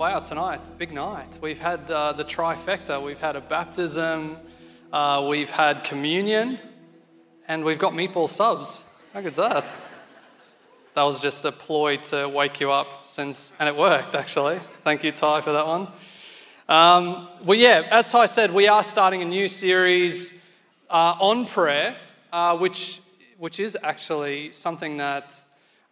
wow, tonight, big night. We've had uh, the trifecta. We've had a baptism, uh, we've had communion, and we've got meatball subs. How good's that? That was just a ploy to wake you up since, and it worked actually. Thank you, Ty, for that one. Um, well, yeah, as Ty said, we are starting a new series uh, on prayer, uh, which, which is actually something that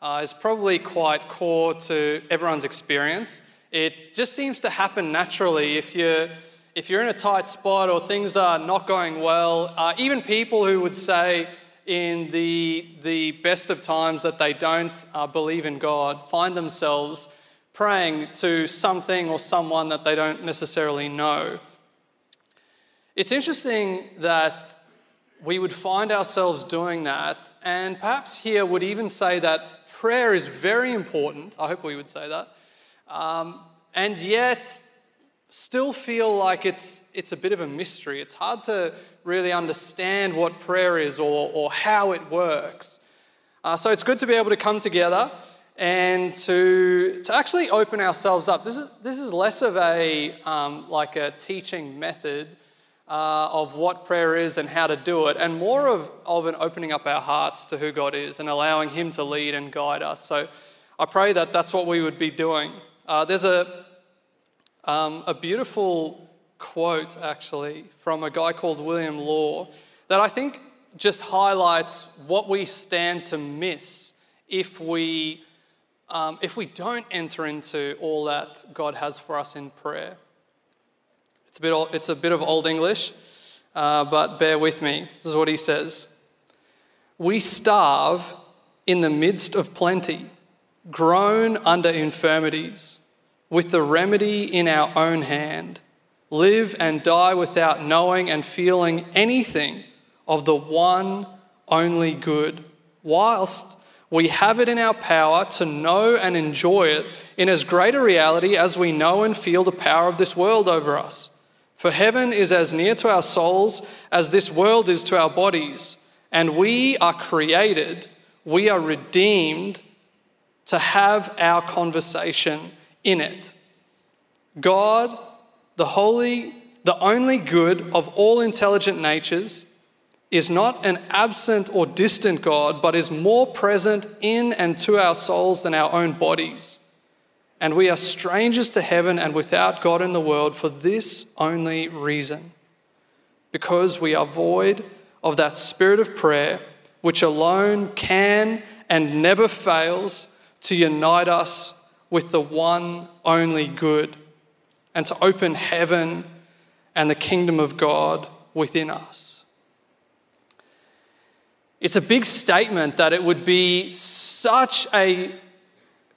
uh, is probably quite core to everyone's experience. It just seems to happen naturally if you're, if you're in a tight spot or things are not going well. Uh, even people who would say in the, the best of times that they don't uh, believe in God find themselves praying to something or someone that they don't necessarily know. It's interesting that we would find ourselves doing that, and perhaps here would even say that prayer is very important. I hope we would say that. Um, and yet, still feel like it's, it's a bit of a mystery. It's hard to really understand what prayer is or, or how it works. Uh, so it's good to be able to come together and to, to actually open ourselves up. This is, this is less of a um, like a teaching method uh, of what prayer is and how to do it, and more of, of an opening up our hearts to who God is and allowing Him to lead and guide us. So I pray that that's what we would be doing. Uh, there's a, um, a beautiful quote, actually, from a guy called William Law that I think just highlights what we stand to miss if we, um, if we don't enter into all that God has for us in prayer. It's a bit, it's a bit of Old English, uh, but bear with me. This is what he says We starve in the midst of plenty, groan under infirmities, with the remedy in our own hand live and die without knowing and feeling anything of the one only good, whilst we have it in our power to know and enjoy it in as great a reality as we know and feel the power of this world over us. For heaven is as near to our souls as this world is to our bodies, and we are created, we are redeemed to have our conversation in it. God the holy, the only good of all intelligent natures, is not an absent or distant God, but is more present in and to our souls than our own bodies. And we are strangers to heaven and without God in the world for this only reason because we are void of that spirit of prayer, which alone can and never fails to unite us with the one only good and to open heaven and the kingdom of God within us. It's a big statement that it would be such a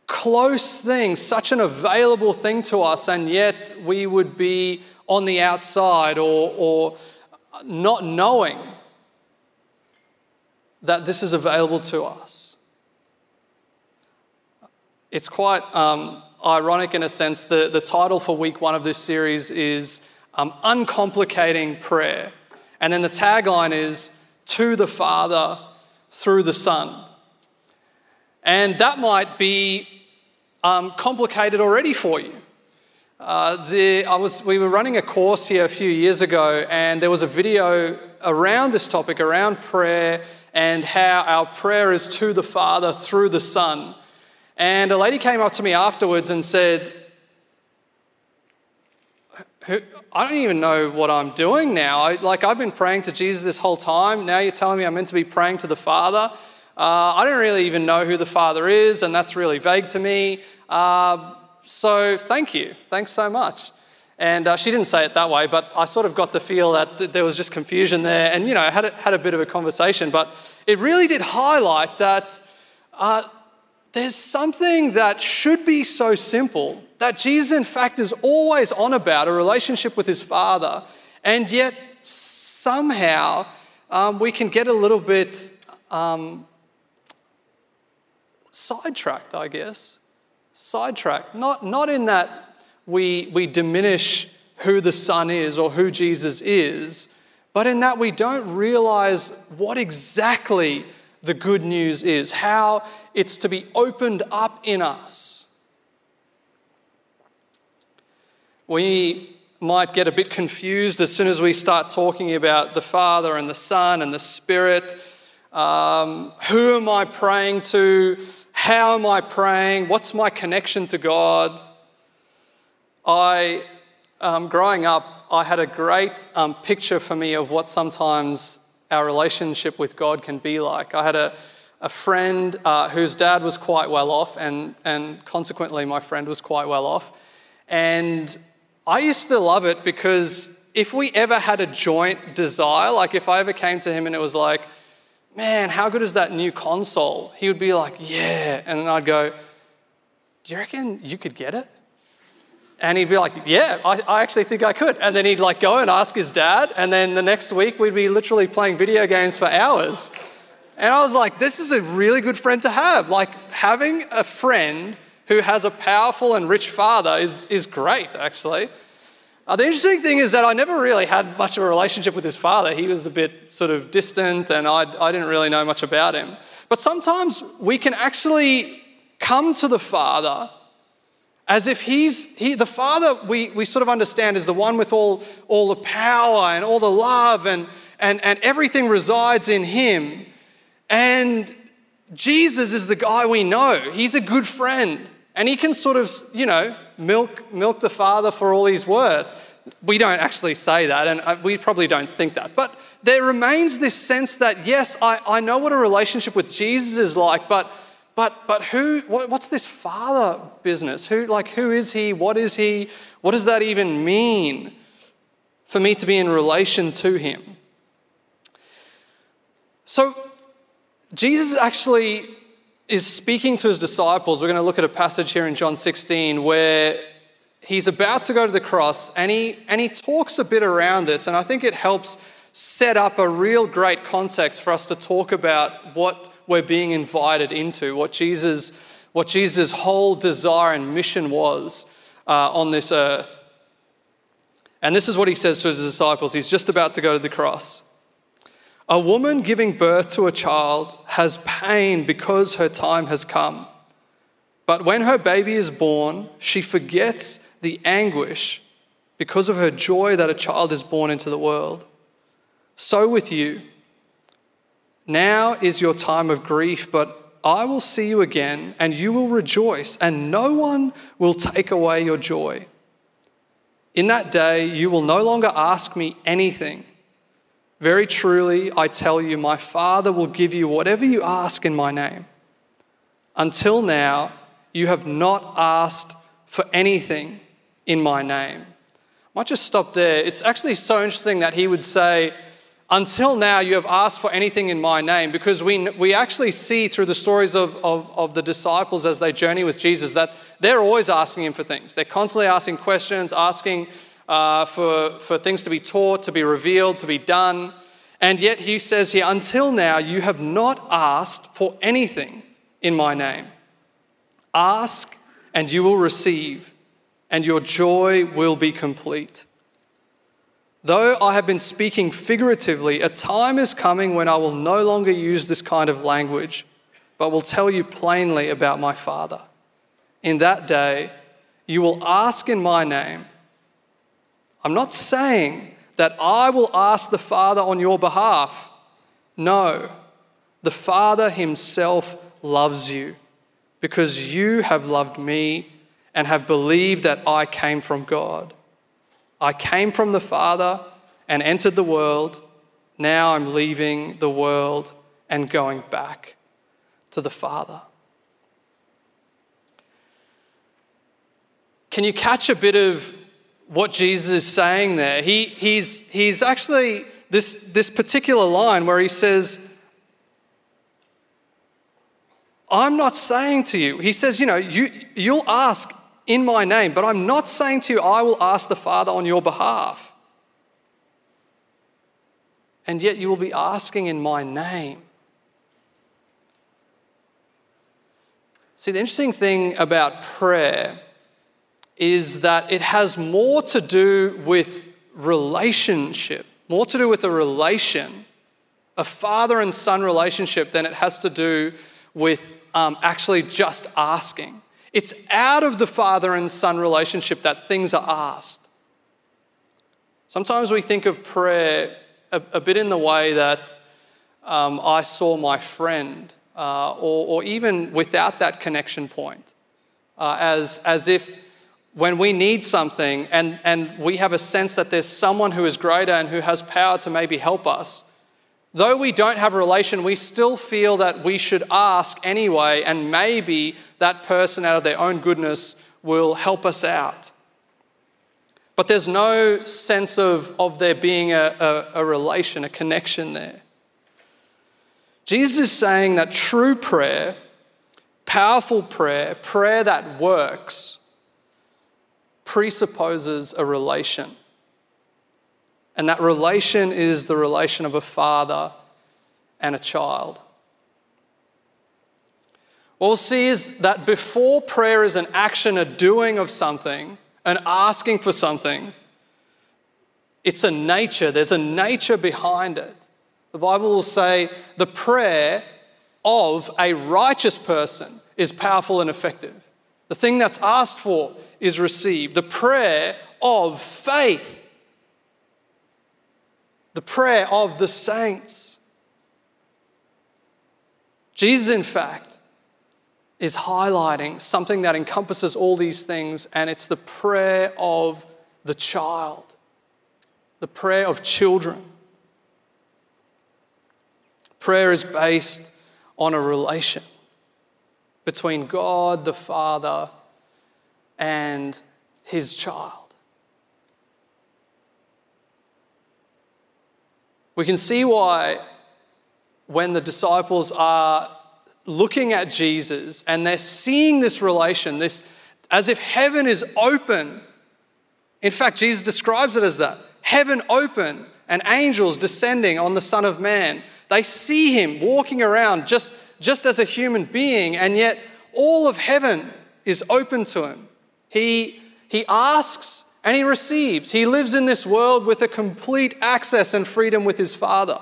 close thing, such an available thing to us, and yet we would be on the outside or, or not knowing that this is available to us. It's quite um, ironic in a sense. The, the title for week one of this series is um, Uncomplicating Prayer. And then the tagline is To the Father through the Son. And that might be um, complicated already for you. Uh, the, I was, we were running a course here a few years ago, and there was a video around this topic, around prayer, and how our prayer is to the Father through the Son. And a lady came up to me afterwards and said, I don't even know what I'm doing now. I, like, I've been praying to Jesus this whole time. Now you're telling me I'm meant to be praying to the Father. Uh, I don't really even know who the Father is, and that's really vague to me. Uh, so, thank you. Thanks so much. And uh, she didn't say it that way, but I sort of got the feel that th- there was just confusion there. And, you know, I had a, had a bit of a conversation, but it really did highlight that uh, there's something that should be so simple that Jesus, in fact, is always on about a relationship with his Father, and yet somehow um, we can get a little bit um, sidetracked, I guess. Sidetracked. Not, not in that we, we diminish who the Son is or who Jesus is, but in that we don't realize what exactly the good news is, how it's to be opened up in us. we might get a bit confused as soon as we start talking about the Father and the Son and the Spirit. Um, who am I praying to? How am I praying? What's my connection to God? I, um, growing up, I had a great um, picture for me of what sometimes our relationship with God can be like. I had a, a friend uh, whose dad was quite well off, and, and consequently, my friend was quite well off. And I used to love it because if we ever had a joint desire, like if I ever came to him and it was like, man, how good is that new console? He would be like, yeah. And then I'd go, do you reckon you could get it? And he'd be like, yeah, I, I, actually think I could. And then he'd like go and ask his dad. And then the next week we'd be literally playing video games for hours. And I was like, this is a really good friend to have. Like having a friend who has a powerful and rich father is, is great, actually. Uh, the interesting thing is that I never really had much of a relationship with his father. He was a bit sort of distant and I, I didn't really know much about him. But sometimes we can actually come to the father as if he's he, the father we, we sort of understand is the one with all, all the power and all the love and, and, and everything resides in him. And jesus is the guy we know. He's a good friend. And he can sort of you know milk milk the father for all he's worth. We don't actually say that and we probably don't think that. But there remains this sense that yes i, I know what a relationship with jesus is like but but, but who, what, what's this father business? Who, like, who is he? What is he? What does that even mean for me to be in relation to him? So, Jesus actually is speaking to his disciples. We're going to look at a passage here in John 16 where he's about to go to the cross and he, and he talks a bit around this. And I think it helps set up a real great context for us to talk about what we're being invited into, what Jesus, what Jesus' whole desire and mission was uh, on this earth. And this is what he says to his disciples. He's just about to go to the cross. A woman giving birth to a child has pain because her time has come. But when her baby is born, she forgets the anguish because of her joy that a child is born into the world. So with you. Now is your time of grief, but I will see you again, and you will rejoice, and no one will take away your joy. In that day, you will no longer ask me anything. Very truly, I tell you, my Father will give you whatever you ask in my name. Until now, you have not asked for anything in my name. I might just stop there. It's actually so interesting that he would say, until now you have asked for anything in my name because we, we actually see through the stories of, of, of, the disciples as they journey with jesus that they're always asking him for things. They're constantly asking questions asking uh, for, for things to be taught to be revealed to be done. And yet he says here until now you have not asked for anything in my name. Ask and you will receive and your joy will be complete Though I have been speaking figuratively, a time is coming when I will no longer use this kind of language, but will tell you plainly about my Father. In that day, you will ask in my name. I'm not saying that I will ask the Father on your behalf. No, the Father Himself loves you because you have loved me and have believed that I came from God. I came from the Father and entered the world. Now I'm leaving the world and going back to the Father. Can you catch a bit of what Jesus is saying there? He, he's, he's actually, this, this particular line where he says, I'm not saying to you, he says, you know, you, you'll ask in my name, but I'm not saying to you, I will ask the Father on your behalf. And yet you will be asking in my name. See, the interesting thing about prayer is that it has more to do with relationship, more to do with a relation, a father and son relationship, than it has to do with um, actually just asking. It's out of the father and son relationship that things are asked. Sometimes we think of prayer a, a bit in the way that um, I saw my friend, uh, or, or, even without that connection point, uh, as, as if when we need something and, and we have a sense that there's someone who is greater and who has power to maybe help us, though we don't have a relation, we still feel that we should ask anyway, and maybe that person out of their own goodness will help us out. But there's no sense of, of there being a, a, a relation, a connection there. Jesus is saying that true prayer, powerful prayer, prayer that works, presupposes a relation. And that relation is the relation of a father and a child. What we'll see is that before prayer is an action, a doing of something, an asking for something, it's a nature. There's a nature behind it. The Bible will say the prayer of a righteous person is powerful and effective. The thing that's asked for is received. The prayer of faith the prayer of the saints. Jesus, in fact, is highlighting something that encompasses all these things, and it's the prayer of the child, the prayer of children. Prayer is based on a relation between God the Father and his child. We can see why when the disciples are looking at Jesus and they're seeing this relation, this as if heaven is open. In fact, Jesus describes it as that heaven open and angels descending on the Son of Man. They see him walking around just, just as a human being, and yet all of heaven is open to him. He, he asks and he receives. He lives in this world with a complete access and freedom with his Father.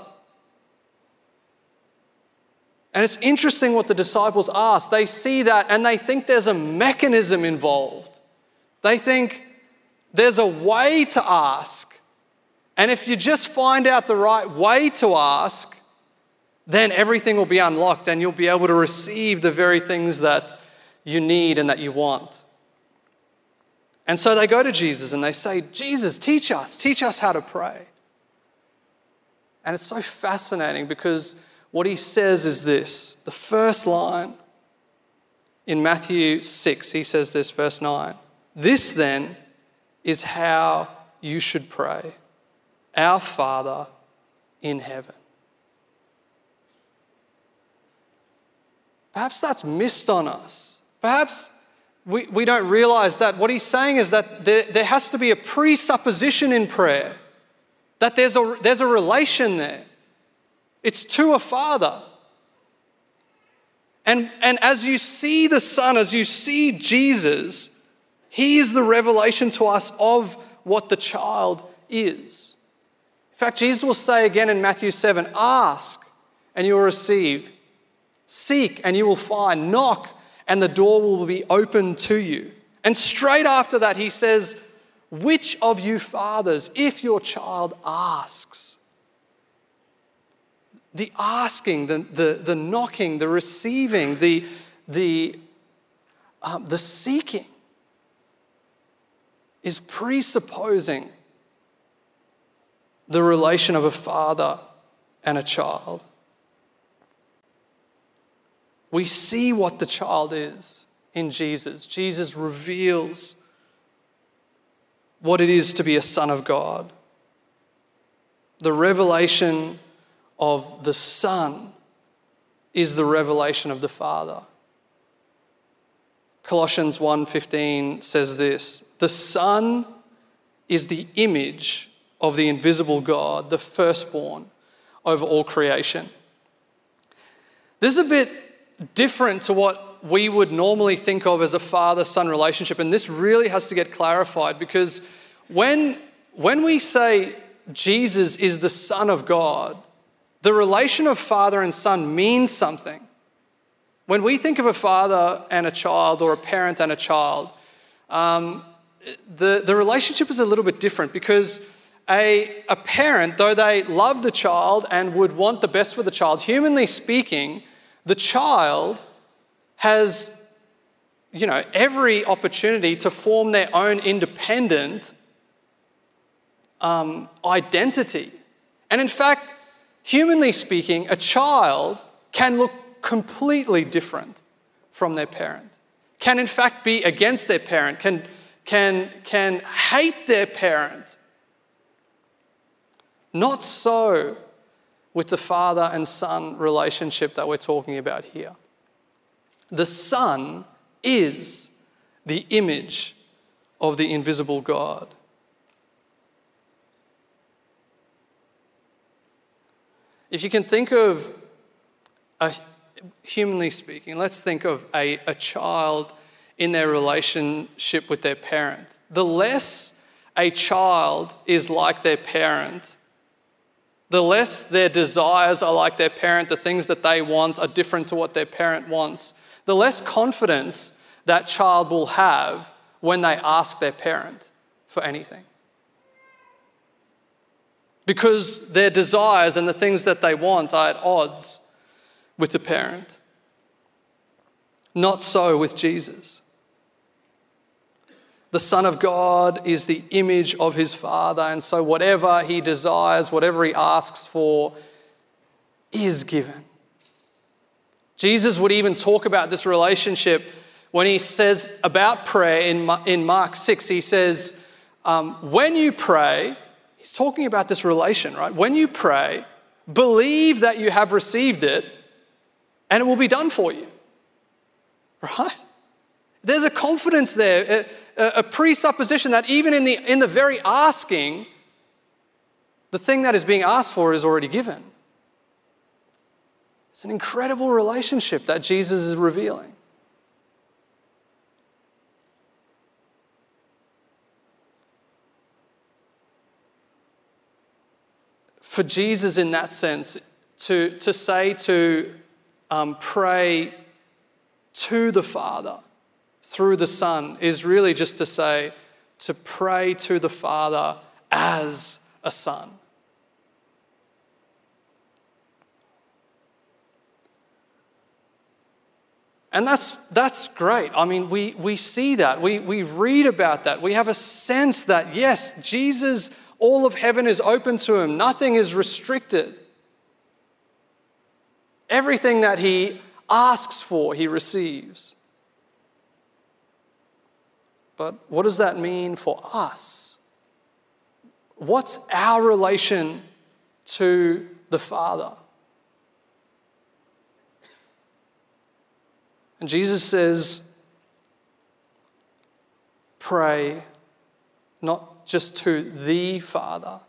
And it's interesting what the disciples ask. They see that and they think there's a mechanism involved. They think there's a way to ask. And if you just find out the right way to ask, then everything will be unlocked and you'll be able to receive the very things that you need and that you want. And so they go to Jesus and they say, Jesus, teach us, teach us how to pray. And it's so fascinating because what he says is this the first line in Matthew 6, he says this, verse 9. This then is how you should pray Our Father in heaven. Perhaps that's missed on us. Perhaps we, we don't realize that. What he's saying is that there, there has to be a presupposition in prayer, that there's a, there's a relation there. It's to a father. And, and as you see the Son, as you see Jesus, he is the revelation to us of what the child is. In fact, Jesus will say again in Matthew 7 ask and you will receive, seek and you will find, knock and the door will be open to you. And straight after that, he says, Which of you fathers, if your child asks, the asking, the, the, the knocking, the receiving, the, the, um, the seeking is presupposing the relation of a father and a child we see what the child is in Jesus. Jesus reveals what it is to be a son of God. The revelation of the Son is the revelation of the Father. Colossians 1:15 says this, "The Son is the image of the invisible God, the firstborn over all creation." This is a bit different to what we would normally think of as a father son relationship. And this really has to get clarified because when, when we say Jesus is the Son of God, the relation of father and son means something. When we think of a father and a child or a parent and a child, um, the, the relationship is a little bit different because a, a parent, though they love the child and would want the best for the child, humanly speaking, the child has you know, every opportunity to form their own independent um, identity. And in fact, humanly speaking, a child can look completely different from their parent, can in fact be against their parent, can, can, can hate their parent. Not so with the father and son relationship that we're talking about here. The son is the image of the invisible God. If you can think of, a, humanly speaking, let's think of a, a child in their relationship with their parent. The less a child is like their parent, the less their desires are like their parent, the things that they want are different to what their parent wants, the less confidence that child will have when they ask their parent for anything. Because their desires and the things that they want are at odds with the parent. Not so with Jesus. The Son of God is the image of his Father, and so whatever he desires, whatever he asks for, is given. Jesus would even talk about this relationship when he says about prayer in, in Mark 6. He says, um, When you pray, he's talking about this relation, right? When you pray, believe that you have received it and it will be done for you, right? There's a confidence there, a, a presupposition that even in the, in the very asking, the thing that is being asked for is already given. It's an incredible relationship that Jesus is revealing. For Jesus, in that sense, to, to say to um, pray to the Father through the Son is really just to say to pray to the Father as a son. And that's, that's great. I mean, we, we see that. We, we read about that. We have a sense that, yes, Jesus, all of heaven is open to him, nothing is restricted. Everything that he asks for, he receives. But what does that mean for us? What's our relation to the Father? And Jesus says, pray not just to the Father,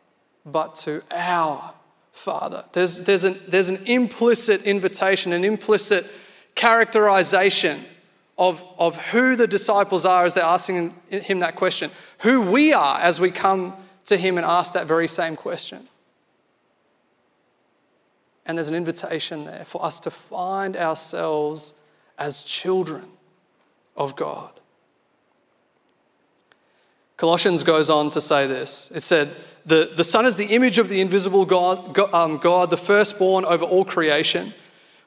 but to our Father. There's, there's, an, there's an implicit invitation, an implicit characterization of, of who the disciples are as they're asking him that question, who we are as we come to him and ask that very same question. And there's an invitation there for us to find ourselves as children of God. Colossians goes on to say this. It said, The, the Son is the image of the invisible God, um, God, the firstborn over all creation.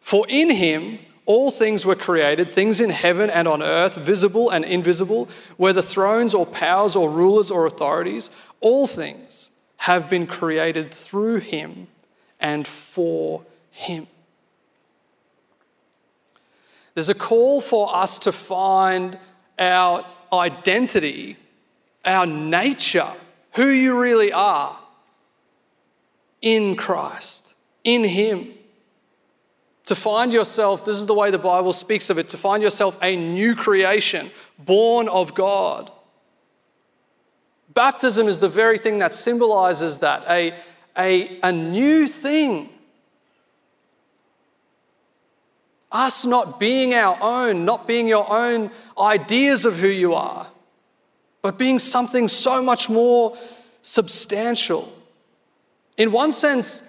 For in him all things were created, things in heaven and on earth, visible and invisible, whether thrones or powers or rulers or authorities, all things have been created through him and for him. There's a call for us to find our identity, our nature, who you really are in Christ, in Him. To find yourself, this is the way the Bible speaks of it, to find yourself a new creation, born of God. Baptism is the very thing that symbolizes that a, a, a new thing Us not being our own, not being your own ideas of who you are, but being something so much more substantial. In one sense,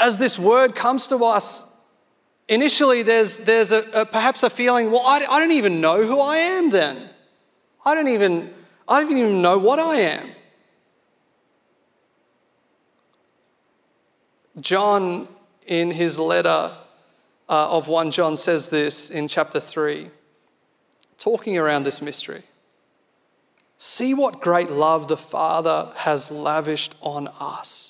as this word comes to us, initially there's, there's a, a perhaps a feeling, well, I, I don't even know who I am then. I don't even, I don't even know what I am. John, in his letter uh, of 1 John, says this in chapter 3, talking around this mystery. See what great love the Father has lavished on us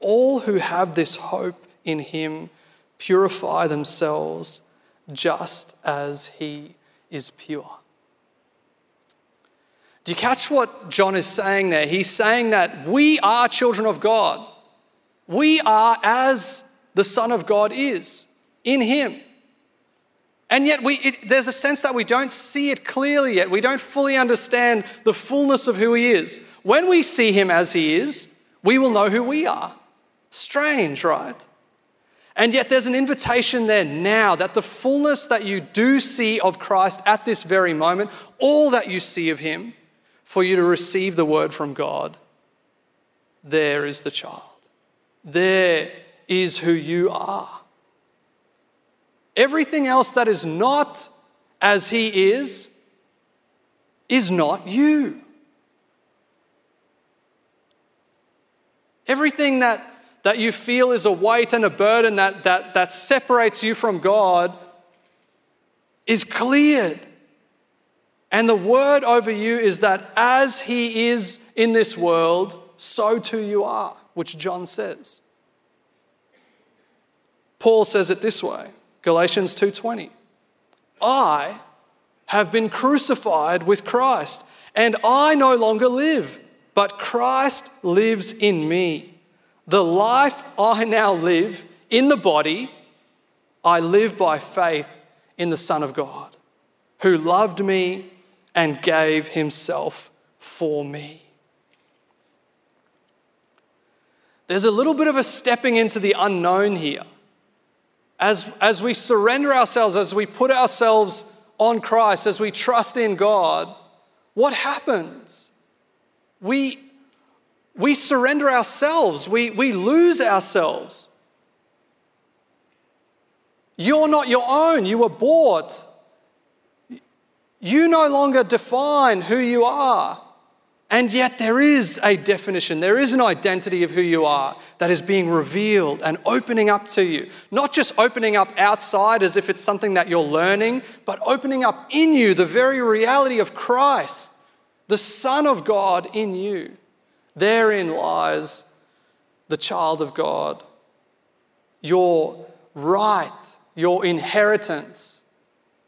All who have this hope in him purify themselves just as he is pure. Do you catch what John is saying there? He's saying that we are children of God. We are as the Son of God is in Him. And yet, we, it, there's a sense that we don't see it clearly yet. We don't fully understand the fullness of who He is. When we see Him as He is, we will know who we are. Strange, right? And yet, there's an invitation there now that the fullness that you do see of Christ at this very moment, all that you see of Him, for you to receive the word from God, there is the child. There is who you are. Everything else that is not as He is, is not you. Everything that, that you feel is a weight and a burden that, that, that separates you from God is cleared. And the word over you is that as he is in this world, so too you are, which John says. Paul says it this way, Galatians 2:20. I have been crucified with Christ, and I no longer live, but Christ lives in me. The life I now live in the body, I live by faith in the Son of God, who loved me and gave himself for me. There's a little bit of a stepping into the unknown here. As, as we surrender ourselves, as we put ourselves on Christ, as we trust in God, what happens? We, we surrender ourselves, we, we lose ourselves. You're not your own, you were bought you no longer define who you are. And yet, there is a definition, there is an identity of who you are that is being revealed and opening up to you. Not just opening up outside as if it's something that you're learning, but opening up in you the very reality of Christ, the Son of God in you. Therein lies the child of God, your right, your inheritance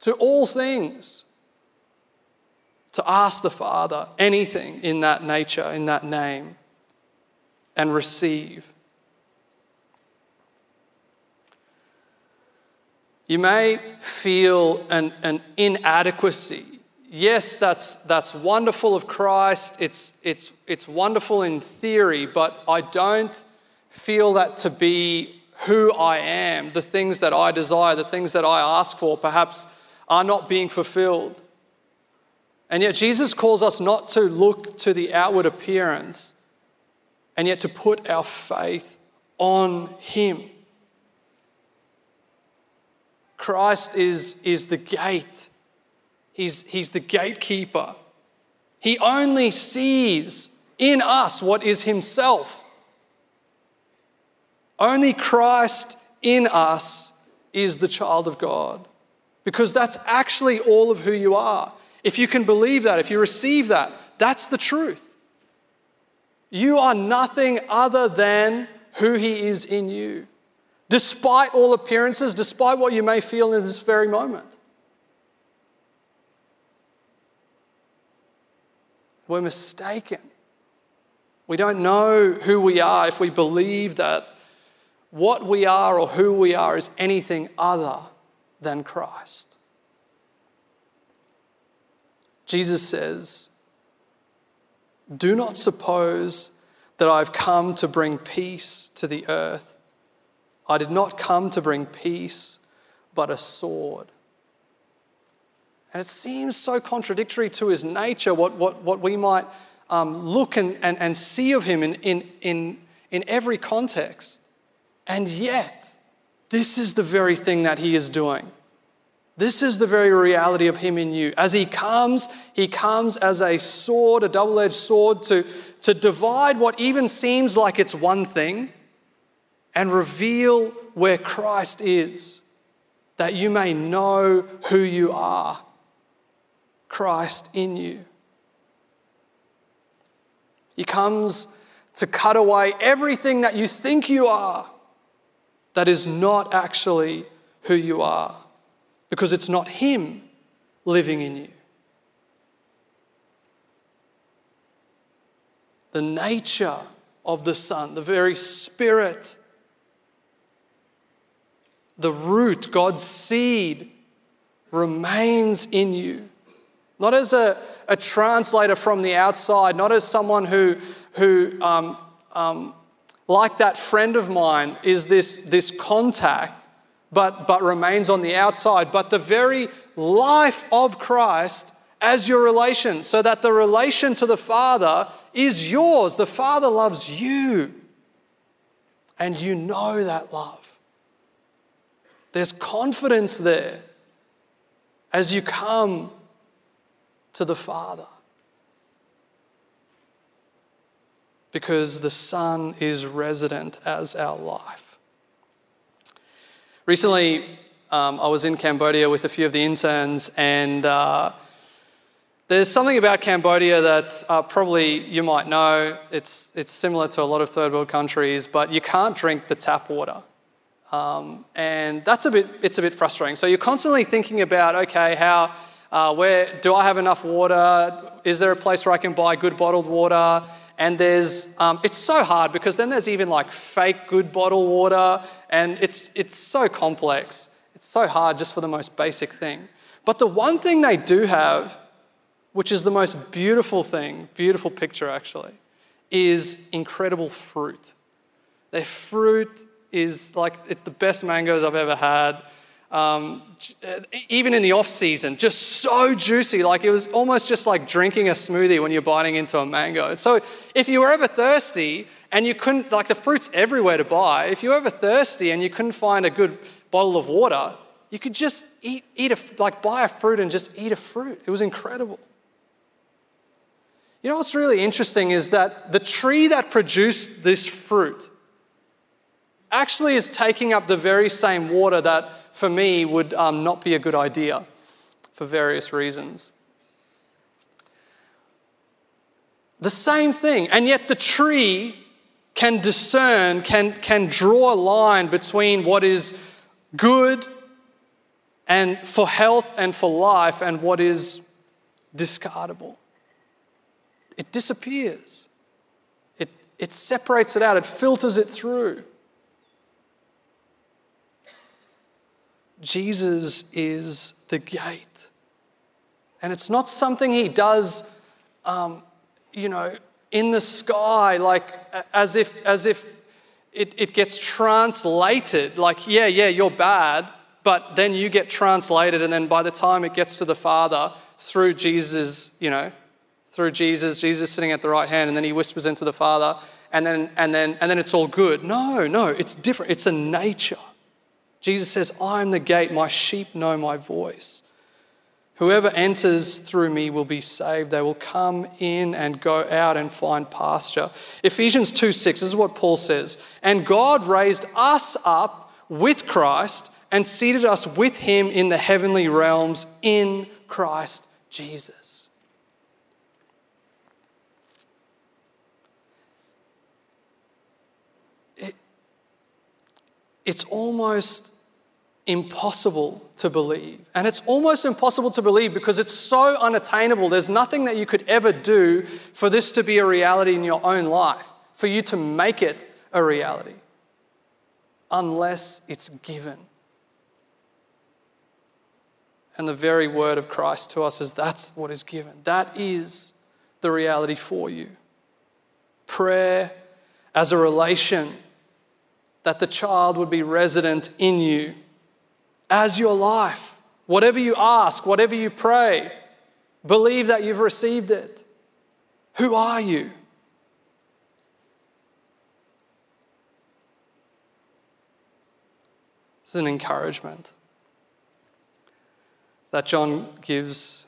to all things to ask the Father anything in that nature, in that name, and receive. You may feel an, an inadequacy. Yes, that's, that's wonderful of Christ, it's, it's, it's wonderful in theory, but I don't feel that to be who I am. The things that I desire, the things that I ask for, perhaps are not being fulfilled. And yet, Jesus calls us not to look to the outward appearance, and yet to put our faith on Him. Christ is, is the gate, he's, he's the gatekeeper. He only sees in us what is Himself. Only Christ in us is the child of God, because that's actually all of who you are. If you can believe that, if you receive that, that's the truth. You are nothing other than who He is in you, despite all appearances, despite what you may feel in this very moment. We're mistaken. We don't know who we are if we believe that what we are or who we are is anything other than Christ. Jesus says, Do not suppose that I've come to bring peace to the earth. I did not come to bring peace, but a sword. And it seems so contradictory to his nature, what, what, what we might um, look and, and, and see of him in, in, in, in every context. And yet, this is the very thing that he is doing. This is the very reality of him in you. As he comes, he comes as a sword, a double edged sword, to, to divide what even seems like it's one thing and reveal where Christ is, that you may know who you are Christ in you. He comes to cut away everything that you think you are that is not actually who you are because it's not Him living in you. The nature of the Son, the very Spirit, the root, God's seed, remains in you. Not as a, a translator from the outside, not as someone who, who um, um, like that friend of mine, is this, this contact, but, but remains on the outside, but the very life of Christ as your relation, so that the relation to the Father is yours. The Father loves you, and you know that love. There's confidence there as you come to the Father. because the Son is resident as our life. Recently, um, I was in Cambodia with a few of the interns, and uh, there's something about Cambodia that uh, probably you might know. It's, it's similar to a lot of third world countries, but you can't drink the tap water. Um, and that's a bit, it's a bit frustrating. So you're constantly thinking about, okay, how, uh, where, do I have enough water? Is there a place where I can buy good bottled water? And there's, um, it's so hard because then there's even like fake good bottled water, and it's, it's so complex. It's so hard just for the most basic thing. But the one thing they do have, which is the most beautiful thing, beautiful picture actually, is incredible fruit. Their fruit is like, it's the best mangoes I've ever had um, even in the off season, just so juicy. Like it was almost just like drinking a smoothie when you're biting into a mango. So if you were ever thirsty and you couldn't, like the fruit's everywhere to buy, if you were ever thirsty and you couldn't find a good bottle of water, you could just eat, eat a, like buy a fruit and just eat a fruit. It was incredible. You know what's really interesting is that the tree that produced this fruit actually is taking up the very same water that for me would um, not be a good idea for various reasons. The same thing, and yet the tree can discern, can, can draw a line between what is good and for health and for life and what is discardable. It disappears. It, it separates it out, it filters it through. Jesus is the gate. And it's not something he does, um, you know, in the sky, like as if, as if it, it gets translated. Like, yeah, yeah, you're bad, but then you get translated, and then by the time it gets to the Father, through Jesus, you know, through Jesus, Jesus sitting at the right hand, and then he whispers into the Father, and then, and then, and then it's all good. No, no, it's different. It's a nature. Jesus says, I am the gate, my sheep know my voice. Whoever enters through me will be saved. They will come in and go out and find pasture. Ephesians 2 6, this is what Paul says. And God raised us up with Christ and seated us with him in the heavenly realms in Christ Jesus. It, it's almost impossible to believe. And it's almost impossible to believe because it's so unattainable. There's nothing that you could ever do for this to be a reality in your own life, for you to make it a reality, unless it's given. And the very word of Christ to us is that's what is given. That is the reality for you. Prayer as a relation that the child would be resident in you as your life. Whatever you ask, whatever you pray, believe that you've received it. Who are you? This is an encouragement that John gives.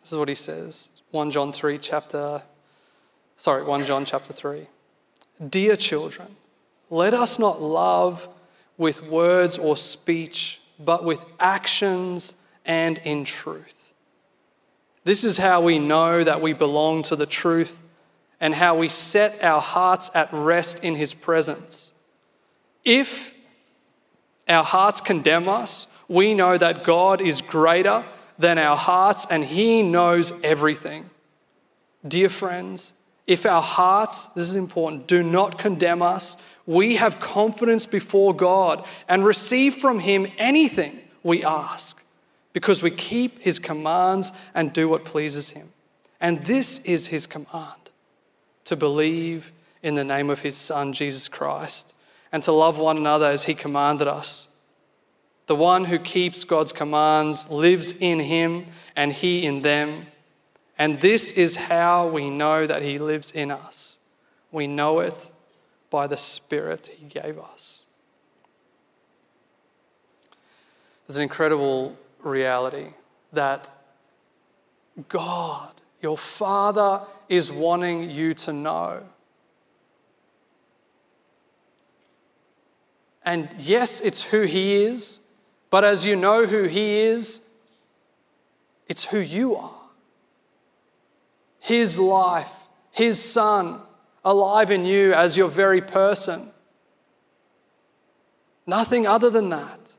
This is what he says 1 John 3, chapter, sorry, 1 John chapter 3. Dear children, let us not love with words or speech, but with actions and in truth. This is how we know that we belong to the truth and how we set our hearts at rest in His presence. If our hearts condemn us, we know that God is greater than our hearts and He knows everything. Dear friends, if our hearts, this is important, do not condemn us, we have confidence before God and receive from Him anything we ask because we keep His commands and do what pleases Him. And this is His command to believe in the name of His Son, Jesus Christ, and to love one another as He commanded us. The one who keeps God's commands lives in him and he in them. And this is how we know that he lives in us. We know it by the Spirit he gave us. There's an incredible reality that God, your Father, is wanting you to know. And yes, it's who He is, but as you know who He is, it's who you are. His life, His Son, alive in you as your very person. Nothing other than that.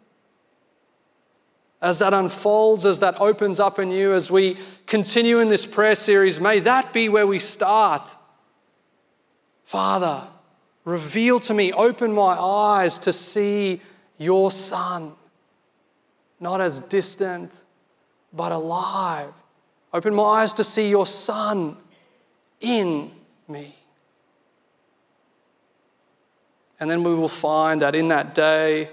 As that unfolds, as that opens up in you, as we continue in this prayer series, may that be where we start. Father, reveal to me, open my eyes to see your Son not as distant, but alive. Open my eyes to see your Son in me. And then we will find that in that day,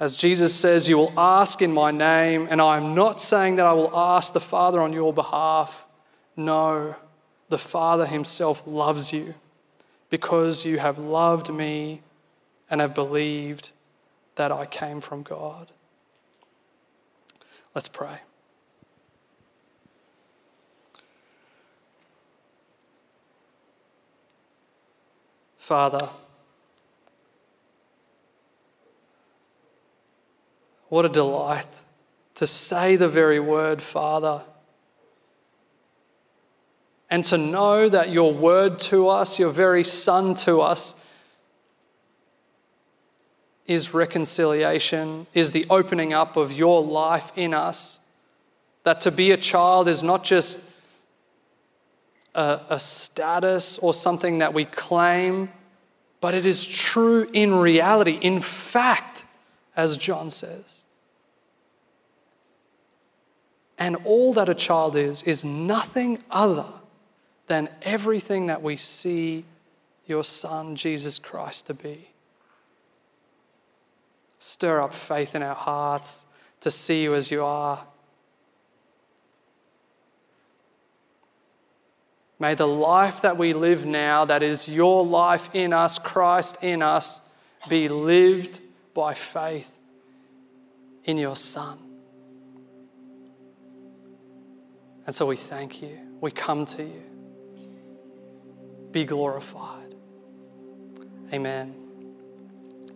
as Jesus says, you will ask in my name, and I am not saying that I will ask the Father on your behalf. No, the Father Himself loves you because you have loved me and have believed that I came from God. Let's pray. Father, what a delight to say the very word, Father, and to know that your word to us, your very Son to us, is reconciliation, is the opening up of your life in us. That to be a child is not just a, a, status or something that we claim, but it is true in reality, in fact, as John says. And all that a child is, is nothing other than everything that we see your Son, Jesus Christ, to be. Stir up faith in our hearts to see you as you are. May the life that we live now, that is your life in us, Christ in us, be lived by faith in your Son. And so we thank you. We come to you. Be glorified. Amen.